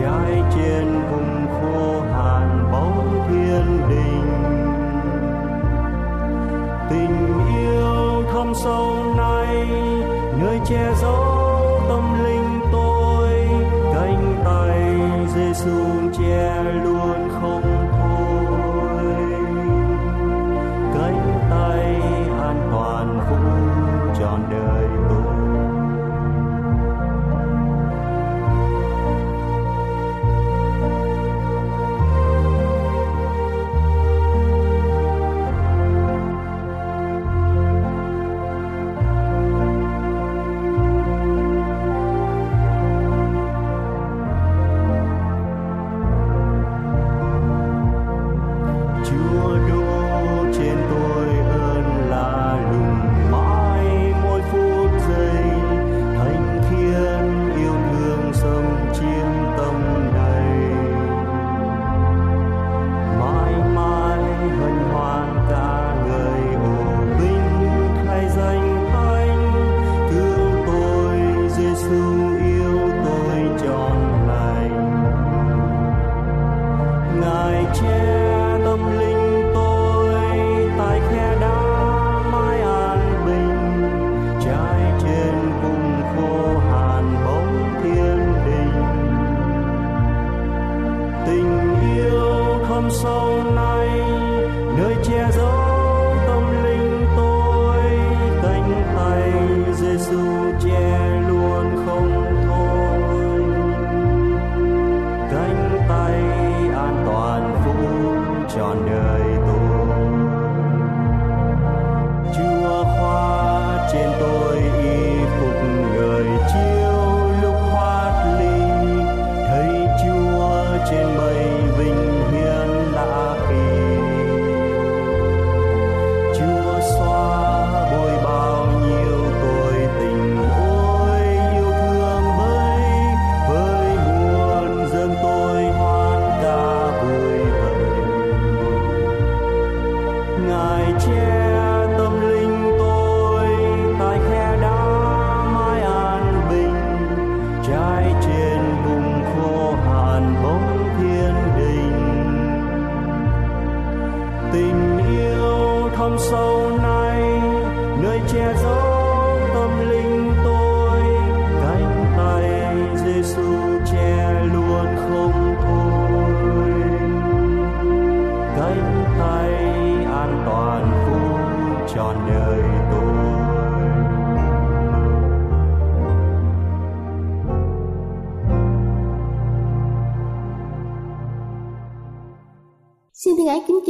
再见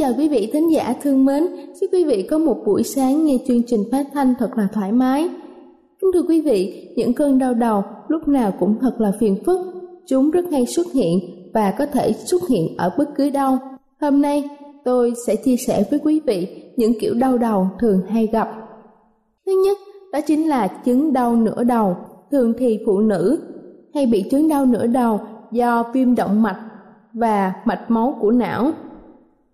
chào quý vị thính giả thương mến, chúc quý vị có một buổi sáng nghe chương trình phát thanh thật là thoải mái. Kính thưa quý vị, những cơn đau đầu lúc nào cũng thật là phiền phức, chúng rất hay xuất hiện và có thể xuất hiện ở bất cứ đâu. Hôm nay, tôi sẽ chia sẻ với quý vị những kiểu đau đầu thường hay gặp. Thứ nhất, đó chính là chứng đau nửa đầu, thường thì phụ nữ hay bị chứng đau nửa đầu do viêm động mạch và mạch máu của não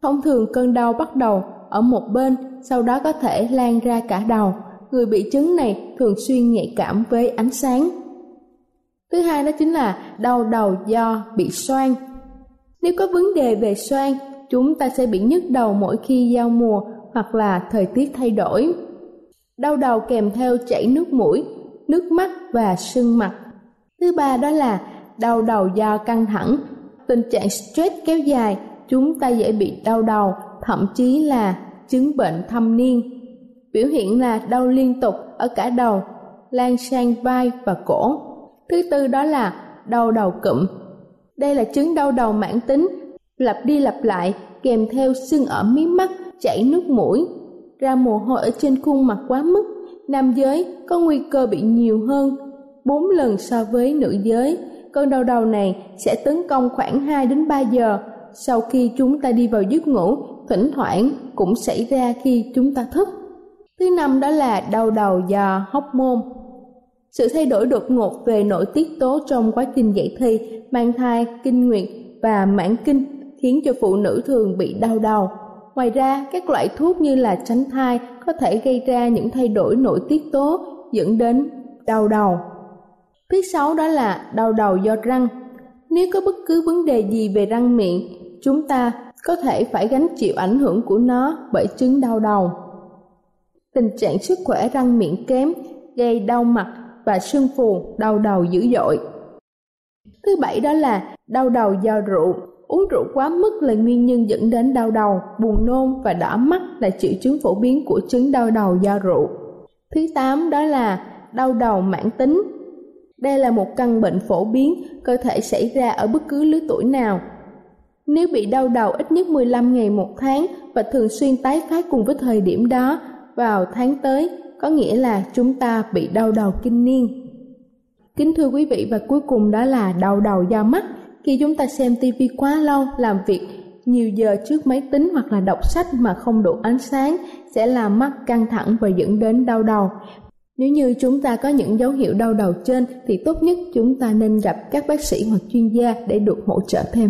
Thông thường cơn đau bắt đầu ở một bên, sau đó có thể lan ra cả đầu. Người bị chứng này thường xuyên nhạy cảm với ánh sáng. Thứ hai đó chính là đau đầu do bị xoang. Nếu có vấn đề về xoang, chúng ta sẽ bị nhức đầu mỗi khi giao mùa hoặc là thời tiết thay đổi. Đau đầu kèm theo chảy nước mũi, nước mắt và sưng mặt. Thứ ba đó là đau đầu do căng thẳng. Tình trạng stress kéo dài chúng ta dễ bị đau đầu, thậm chí là chứng bệnh thâm niên. Biểu hiện là đau liên tục ở cả đầu, lan sang vai và cổ. Thứ tư đó là đau đầu cụm. Đây là chứng đau đầu mãn tính, lặp đi lặp lại kèm theo sưng ở mí mắt, chảy nước mũi, ra mồ hôi ở trên khuôn mặt quá mức. Nam giới có nguy cơ bị nhiều hơn 4 lần so với nữ giới. Cơn đau đầu này sẽ tấn công khoảng 2 đến 3 giờ sau khi chúng ta đi vào giấc ngủ, thỉnh thoảng cũng xảy ra khi chúng ta thức. Thứ năm đó là đau đầu do hóc môn. Sự thay đổi đột ngột về nội tiết tố trong quá trình dạy thi mang thai, kinh nguyệt và mãn kinh khiến cho phụ nữ thường bị đau đầu. Ngoài ra, các loại thuốc như là tránh thai có thể gây ra những thay đổi nội tiết tố dẫn đến đau đầu. Thứ sáu đó là đau đầu do răng. Nếu có bất cứ vấn đề gì về răng miệng, chúng ta có thể phải gánh chịu ảnh hưởng của nó bởi chứng đau đầu. Tình trạng sức khỏe răng miệng kém gây đau mặt và sưng phù, đau đầu dữ dội. Thứ bảy đó là đau đầu do rượu. Uống rượu quá mức là nguyên nhân dẫn đến đau đầu, buồn nôn và đỏ mắt là triệu chứng phổ biến của chứng đau đầu do rượu. Thứ tám đó là đau đầu mãn tính. Đây là một căn bệnh phổ biến, cơ thể xảy ra ở bất cứ lứa tuổi nào, nếu bị đau đầu ít nhất 15 ngày một tháng và thường xuyên tái phát cùng với thời điểm đó vào tháng tới, có nghĩa là chúng ta bị đau đầu kinh niên. Kính thưa quý vị và cuối cùng đó là đau đầu do mắt. Khi chúng ta xem tivi quá lâu, làm việc nhiều giờ trước máy tính hoặc là đọc sách mà không đủ ánh sáng sẽ làm mắt căng thẳng và dẫn đến đau đầu. Nếu như chúng ta có những dấu hiệu đau đầu trên thì tốt nhất chúng ta nên gặp các bác sĩ hoặc chuyên gia để được hỗ trợ thêm.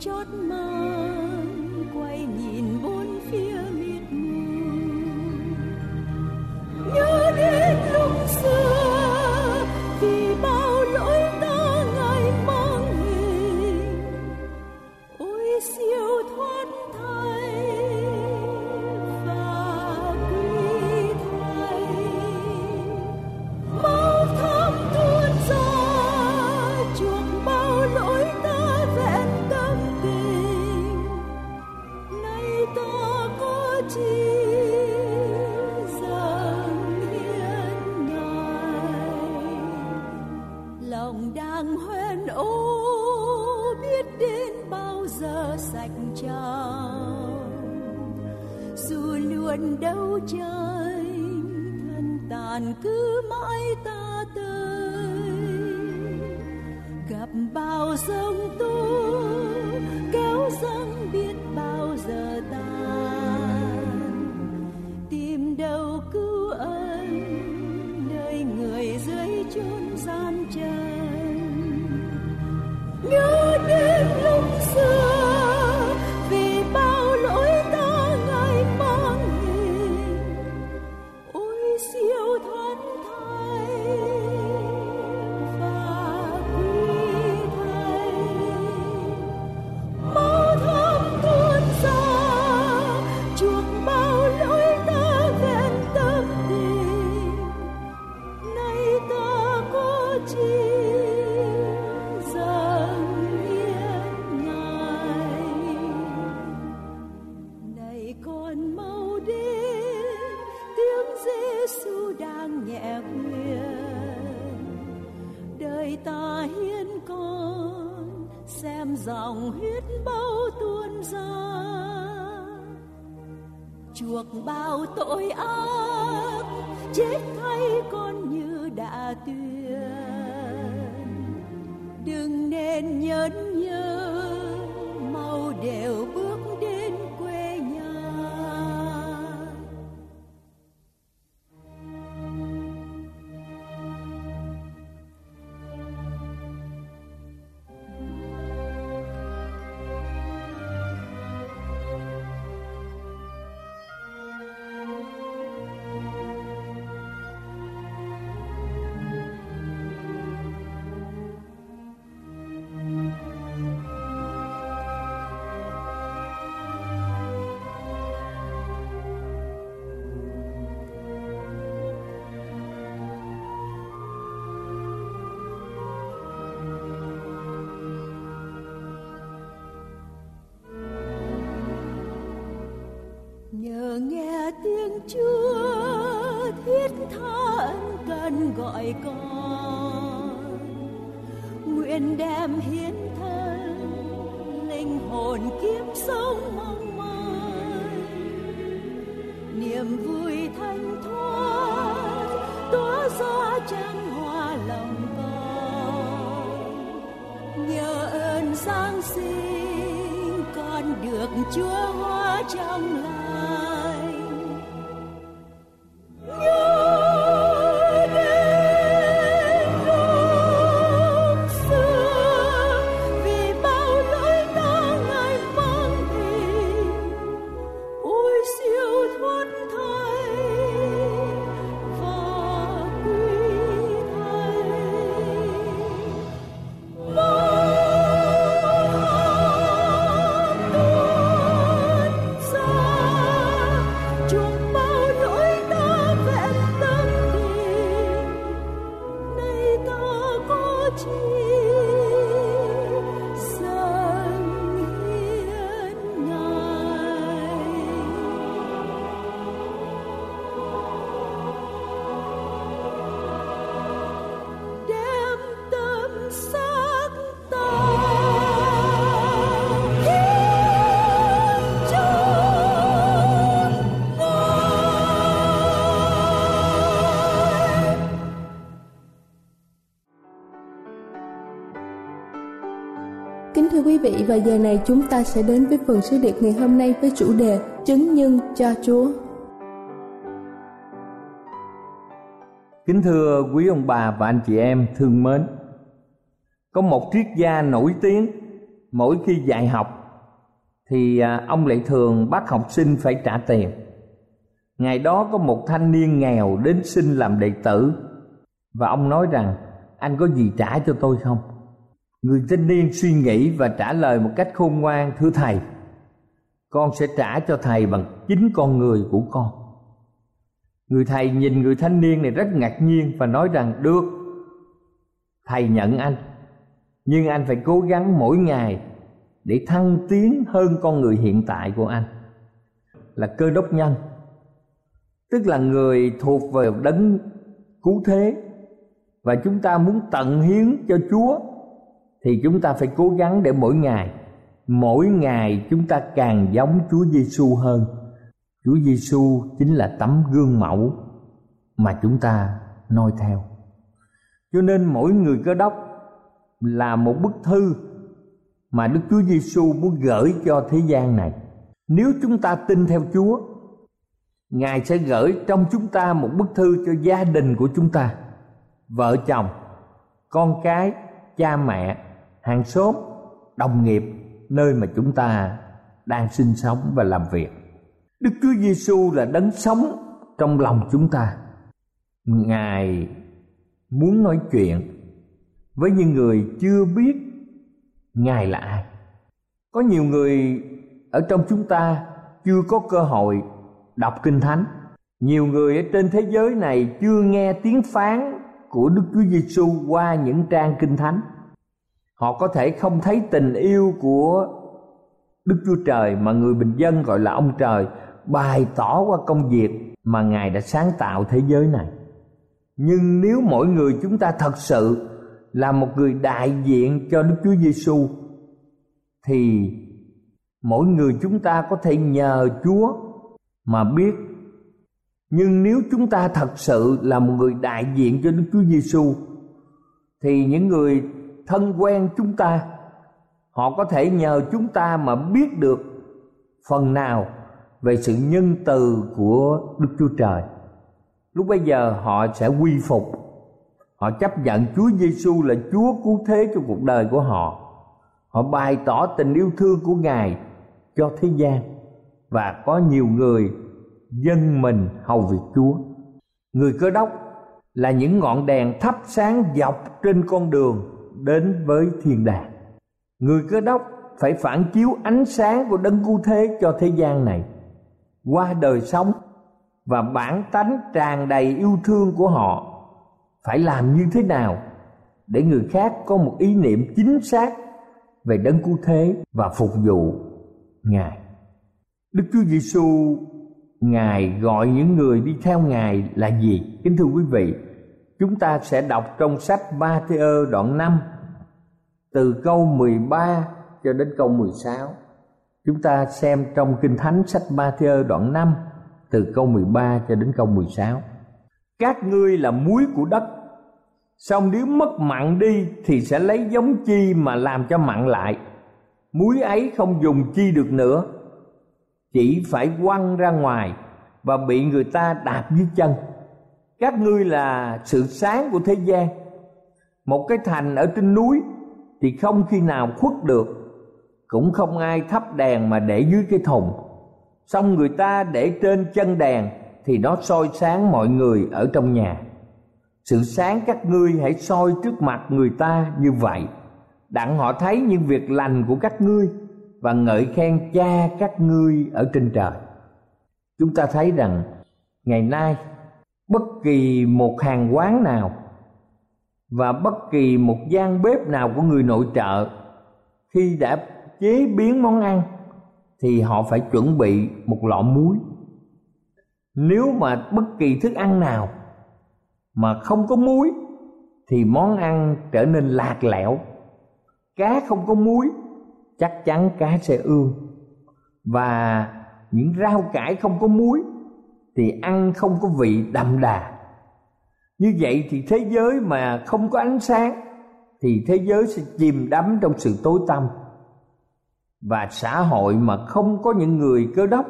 chót mang, quay nhìn bốn phía mịt mù. Nhớ đến lúc xưa, vì bao lỗi ta ngày mong hình ôi siêu thoát tha gian trần. nhớ chuộc bao tội ác, chết thay con như đã tuyên. Đừng nên nhớ nhớ mau đều gọi con. Nguyện đem hiến thân, linh hồn kiếm sống mong manh niềm vui thanh thoát, tỏa ra chân hoa lòng con. Nhờ ơn giáng sinh, con được chúa hóa trong lòng. Quý vị, và giờ này chúng ta sẽ đến với phần sứ điệp ngày hôm nay với chủ đề chứng nhân cho Chúa. Kính thưa quý ông bà và anh chị em thương mến. Có một triết gia nổi tiếng mỗi khi dạy học thì à, ông lại thường bắt học sinh phải trả tiền. Ngày đó có một thanh niên nghèo đến xin làm đệ tử và ông nói rằng, anh có gì trả cho tôi không? Người thanh niên suy nghĩ và trả lời một cách khôn ngoan, thưa thầy, con sẽ trả cho thầy bằng chính con người của con. Người thầy nhìn người thanh niên này rất ngạc nhiên và nói rằng, được, thầy nhận anh, nhưng anh phải cố gắng mỗi ngày để thăng tiến hơn con người hiện tại của anh. Là cơ đốc nhân, tức là người thuộc về đấng cứu thế, và chúng ta muốn tận hiến cho Chúa thì chúng ta phải cố gắng để mỗi ngày mỗi ngày chúng ta càng giống Chúa Giêsu hơn. Chúa Giêsu chính là tấm gương mẫu mà chúng ta noi theo. Cho nên mỗi người cơ đốc là một bức thư mà Đức Chúa Giêsu muốn gửi cho thế gian này. Nếu chúng ta tin theo Chúa, Ngài sẽ gửi trong chúng ta một bức thư cho gia đình của chúng ta, vợ chồng, con cái, cha mẹ, hàng xóm, đồng nghiệp nơi mà chúng ta đang sinh sống và làm việc. Đức Chúa Giêsu là đấng sống trong lòng chúng ta. Ngài muốn nói chuyện với những người chưa biết Ngài là ai. Có nhiều người ở trong chúng ta chưa có cơ hội đọc kinh thánh. Nhiều người ở trên thế giới này chưa nghe tiếng phán của Đức Chúa Giêsu qua những trang kinh thánh họ có thể không thấy tình yêu của đức chúa trời mà người bình dân gọi là ông trời bày tỏ qua công việc mà ngài đã sáng tạo thế giới này. Nhưng nếu mỗi người chúng ta thật sự là một người đại diện cho đức chúa giêsu thì mỗi người chúng ta có thể nhờ chúa mà biết. Nhưng nếu chúng ta thật sự là một người đại diện cho đức chúa giêsu thì những người thân quen chúng ta họ có thể nhờ chúng ta mà biết được phần nào về sự nhân từ của Đức Chúa Trời. Lúc bây giờ họ sẽ quy phục. Họ chấp nhận Chúa Giêsu là Chúa cứu thế cho cuộc đời của họ. Họ bày tỏ tình yêu thương của Ngài cho thế gian và có nhiều người dân mình hầu việc Chúa. Người cơ đốc là những ngọn đèn thắp sáng dọc trên con đường đến với thiên đàng. Người cơ đốc phải phản chiếu ánh sáng của đấng cứu thế cho thế gian này. Qua đời sống và bản tánh tràn đầy yêu thương của họ, phải làm như thế nào để người khác có một ý niệm chính xác về đấng cứu thế và phục vụ ngài? Đức chúa giêsu ngài gọi những người đi theo ngài là gì? Kính thưa quý vị Chúng ta sẽ đọc trong sách Matthew đoạn 5 từ câu 13 cho đến câu 16. Chúng ta xem trong Kinh Thánh sách Matthew đoạn 5 từ câu 13 cho đến câu 16. Các ngươi là muối của đất, xong nếu mất mặn đi thì sẽ lấy giống chi mà làm cho mặn lại. Muối ấy không dùng chi được nữa, chỉ phải quăng ra ngoài và bị người ta đạp dưới chân các ngươi là sự sáng của thế gian. Một cái thành ở trên núi thì không khi nào khuất được. Cũng không ai thắp đèn mà để dưới cái thùng. Xong người ta để trên chân đèn thì nó soi sáng mọi người ở trong nhà. Sự sáng các ngươi hãy soi trước mặt người ta như vậy, đặng họ thấy những việc lành của các ngươi và ngợi khen cha các ngươi ở trên trời. Chúng ta thấy rằng ngày nay bất kỳ một hàng quán nào và bất kỳ một gian bếp nào của người nội trợ, khi đã chế biến món ăn thì họ phải chuẩn bị một lọ muối. Nếu mà bất kỳ thức ăn nào mà không có muối thì món ăn trở nên lạc lẽo. Cá không có muối, chắc chắn cá sẽ ương và những rau cải không có muối thì ăn không có vị đậm đà. Như vậy thì thế giới mà không có ánh sáng, thì thế giới sẽ chìm đắm trong sự tối tăm. Và xã hội mà không có những người cơ đốc,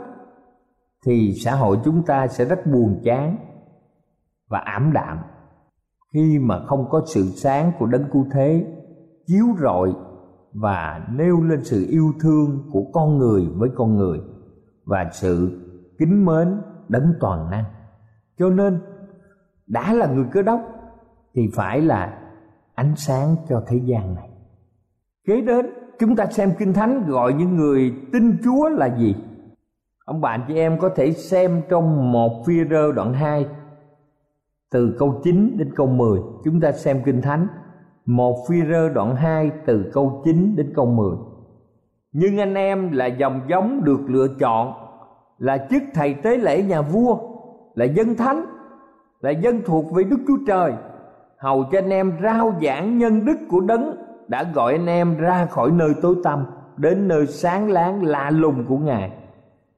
thì xã hội chúng ta sẽ rất buồn chán và ảm đạm. Khi mà không có sự sáng của đấng cứu thế chiếu rọi và nêu lên sự yêu thương của con người với con người và sự kính mến đấng toàn năng. Cho nên, đã là người cơ đốc, thì phải là ánh sáng cho thế gian này. Kế đến, chúng ta xem kinh thánh gọi những người tin chúa là gì. Ông bạn chị em có thể xem trong một phi rơ đoạn 2 từ câu 9 đến câu 10 chúng ta xem kinh thánh. Một phi rơ đoạn 2 từ câu 9 đến câu 10 nhưng anh em là dòng giống được lựa chọn là chức thầy tế lễ nhà vua, là dân thánh, là dân thuộc về đức chúa trời. Hầu cho anh em rao giảng nhân đức của đấng đã gọi anh em ra khỏi nơi tối tăm, đến nơi sáng láng lạ lùng của ngài.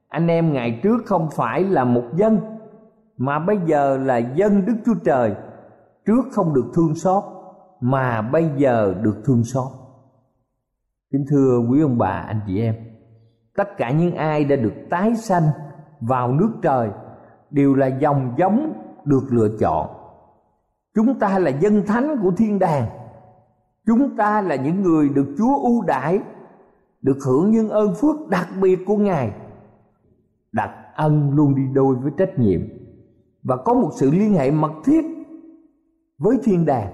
Anh em ngày trước không phải là một dân, mà bây giờ là dân đức chúa trời. Trước không được thương xót, mà bây giờ được thương xót. Kính thưa quý ông bà, anh chị em tất cả những ai đã được tái sanh vào nước trời đều là dòng giống được lựa chọn. Chúng ta là dân thánh của thiên đàng. Chúng ta là những người được chúa ưu đãi, được hưởng những ơn phước đặc biệt của ngài. Đặt ân luôn đi đôi với trách nhiệm và có một sự liên hệ mật thiết với thiên đàng,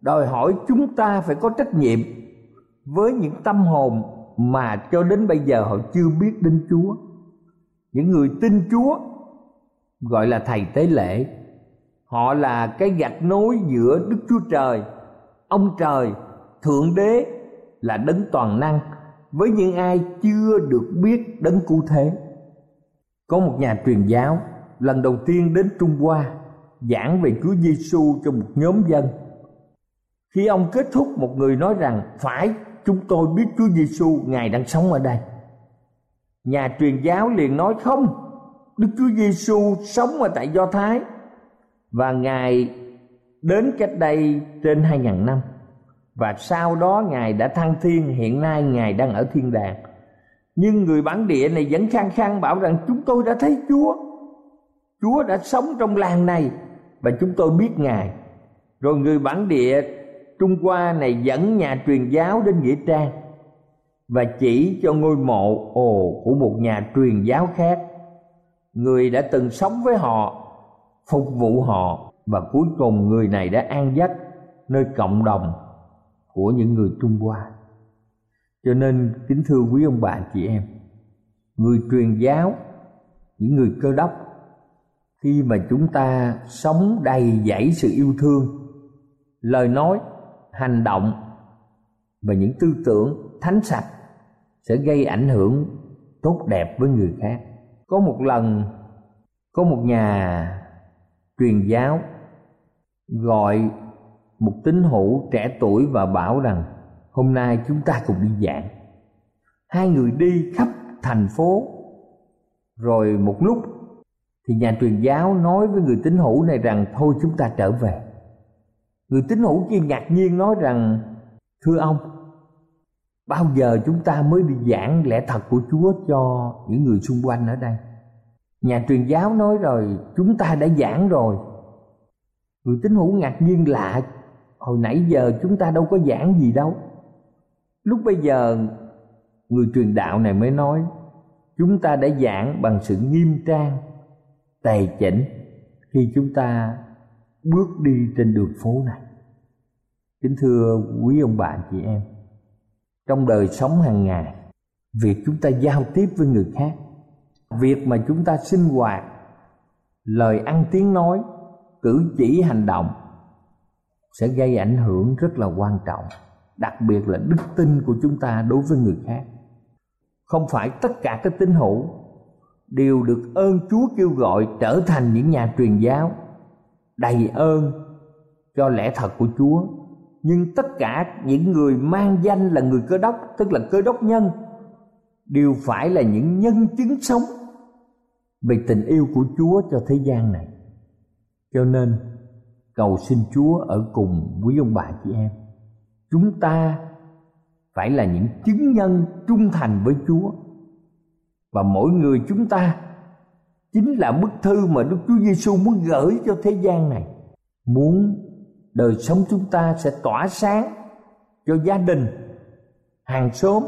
đòi hỏi chúng ta phải có trách nhiệm với những tâm hồn mà cho đến bây giờ họ chưa biết đến Chúa. Những người tin Chúa gọi là thầy tế lễ. Họ là cái gạch nối giữa Đức Chúa Trời, ông trời, thượng đế là đấng toàn năng với những ai chưa được biết đấng cụ thế. Có một nhà truyền giáo lần đầu tiên đến Trung Hoa giảng về Chúa Giêsu cho một nhóm dân. Khi ông kết thúc một người nói rằng phải chúng tôi biết Chúa Giêsu ngài đang sống ở đây. Nhà truyền giáo liền nói không, Đức Chúa Giêsu sống ở tại Do Thái và ngài đến cách đây trên hai ngàn năm. Và sau đó ngài đã thăng thiên hiện nay ngài đang ở thiên đàng. Nhưng người bản địa này vẫn khăng khăng bảo rằng chúng tôi đã thấy chúa. Chúa đã sống trong làng này và chúng tôi biết ngài. Rồi người bản địa trung hoa này dẫn nhà truyền giáo đến nghĩa trang và chỉ cho ngôi mộ ồ của một nhà truyền giáo khác. Người đã từng sống với họ, phục vụ họ và cuối cùng người này đã an giấc nơi cộng đồng của những người trung hoa. Cho nên, kính thưa quý ông bà chị em, người truyền giáo, những người cơ đốc, khi mà chúng ta sống đầy dẫy sự yêu thương, lời nói hành động và những tư tưởng thánh sạch sẽ gây ảnh hưởng tốt đẹp với người khác. Có một lần, có một nhà truyền giáo gọi một tín hữu trẻ tuổi và bảo rằng, hôm nay chúng ta cùng đi giảng. Hai người đi khắp thành phố. Rồi một lúc thì nhà truyền giáo nói với người tín hữu này rằng, thôi chúng ta trở về người tín hữu kia ngạc nhiên nói rằng, thưa ông, bao giờ chúng ta mới đi giảng lẽ thật của chúa cho những người xung quanh ở đây? Nhà truyền giáo nói rồi, chúng ta đã giảng rồi. Người tín hữu ngạc nhiên lạ hồi nãy giờ chúng ta đâu có giảng gì đâu. Lúc bây giờ, người truyền đạo này mới nói, chúng ta đã giảng bằng sự nghiêm trang, tề chỉnh khi chúng ta bước đi trên đường phố này. Kính thưa quý ông bạn chị em, trong đời sống hàng ngày, việc chúng ta giao tiếp với người khác, việc mà chúng ta sinh hoạt, lời ăn tiếng nói, cử chỉ hành động sẽ gây ảnh hưởng rất là quan trọng, đặc biệt là đức tin của chúng ta đối với người khác. Không phải tất cả các tín hữu đều được ơn chúa kêu gọi trở thành những nhà truyền giáo đầy ơn cho lẽ thật của chúa. Nhưng tất cả những người mang danh là người cơ đốc, tức là cơ đốc nhân, đều phải là những nhân chứng sống về tình yêu của chúa cho thế gian này. Cho nên, cầu xin chúa ở cùng quý ông bà chị em. Chúng ta phải là những chứng nhân trung thành với Chúa. Và mỗi người chúng ta chính là bức thư mà Đức Chúa Giêsu muốn gửi cho thế gian này. Muốn đời sống chúng ta sẽ tỏa sáng cho gia đình, hàng xóm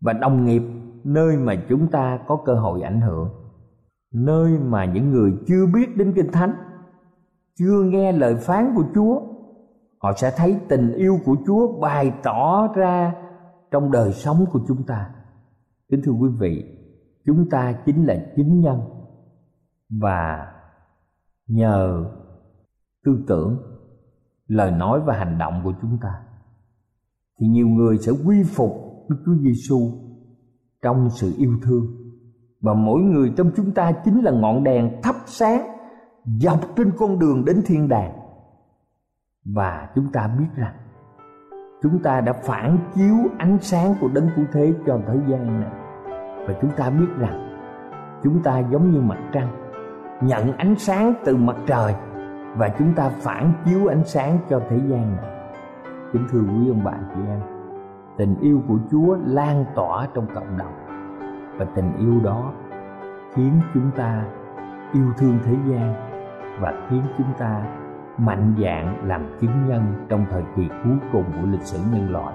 và đồng nghiệp nơi mà chúng ta có cơ hội ảnh hưởng. Nơi mà những người chưa biết đến Kinh Thánh, chưa nghe lời phán của Chúa họ sẽ thấy tình yêu của chúa bày tỏ ra trong đời sống của chúng ta kính thưa quý vị chúng ta chính là chính nhân và nhờ tư tưởng, lời nói và hành động của chúng ta, thì nhiều người sẽ quy phục Đức Chúa Giêsu trong sự yêu thương. Và mỗi người trong chúng ta chính là ngọn đèn thắp sáng, dọc trên con đường đến thiên đàng. Và chúng ta biết rằng, chúng ta đã phản chiếu ánh sáng của đấng cứu thế cho thế gian này. Và chúng ta biết rằng, chúng ta giống như mặt trăng nhận ánh sáng từ mặt trời và chúng ta phản chiếu ánh sáng cho thế gian này kính thưa quý ông bà chị em, tình yêu của chúa lan tỏa trong cộng đồng và tình yêu đó khiến chúng ta yêu thương thế gian và khiến chúng ta mạnh dạn làm chứng nhân trong thời kỳ cuối cùng của lịch sử nhân loại.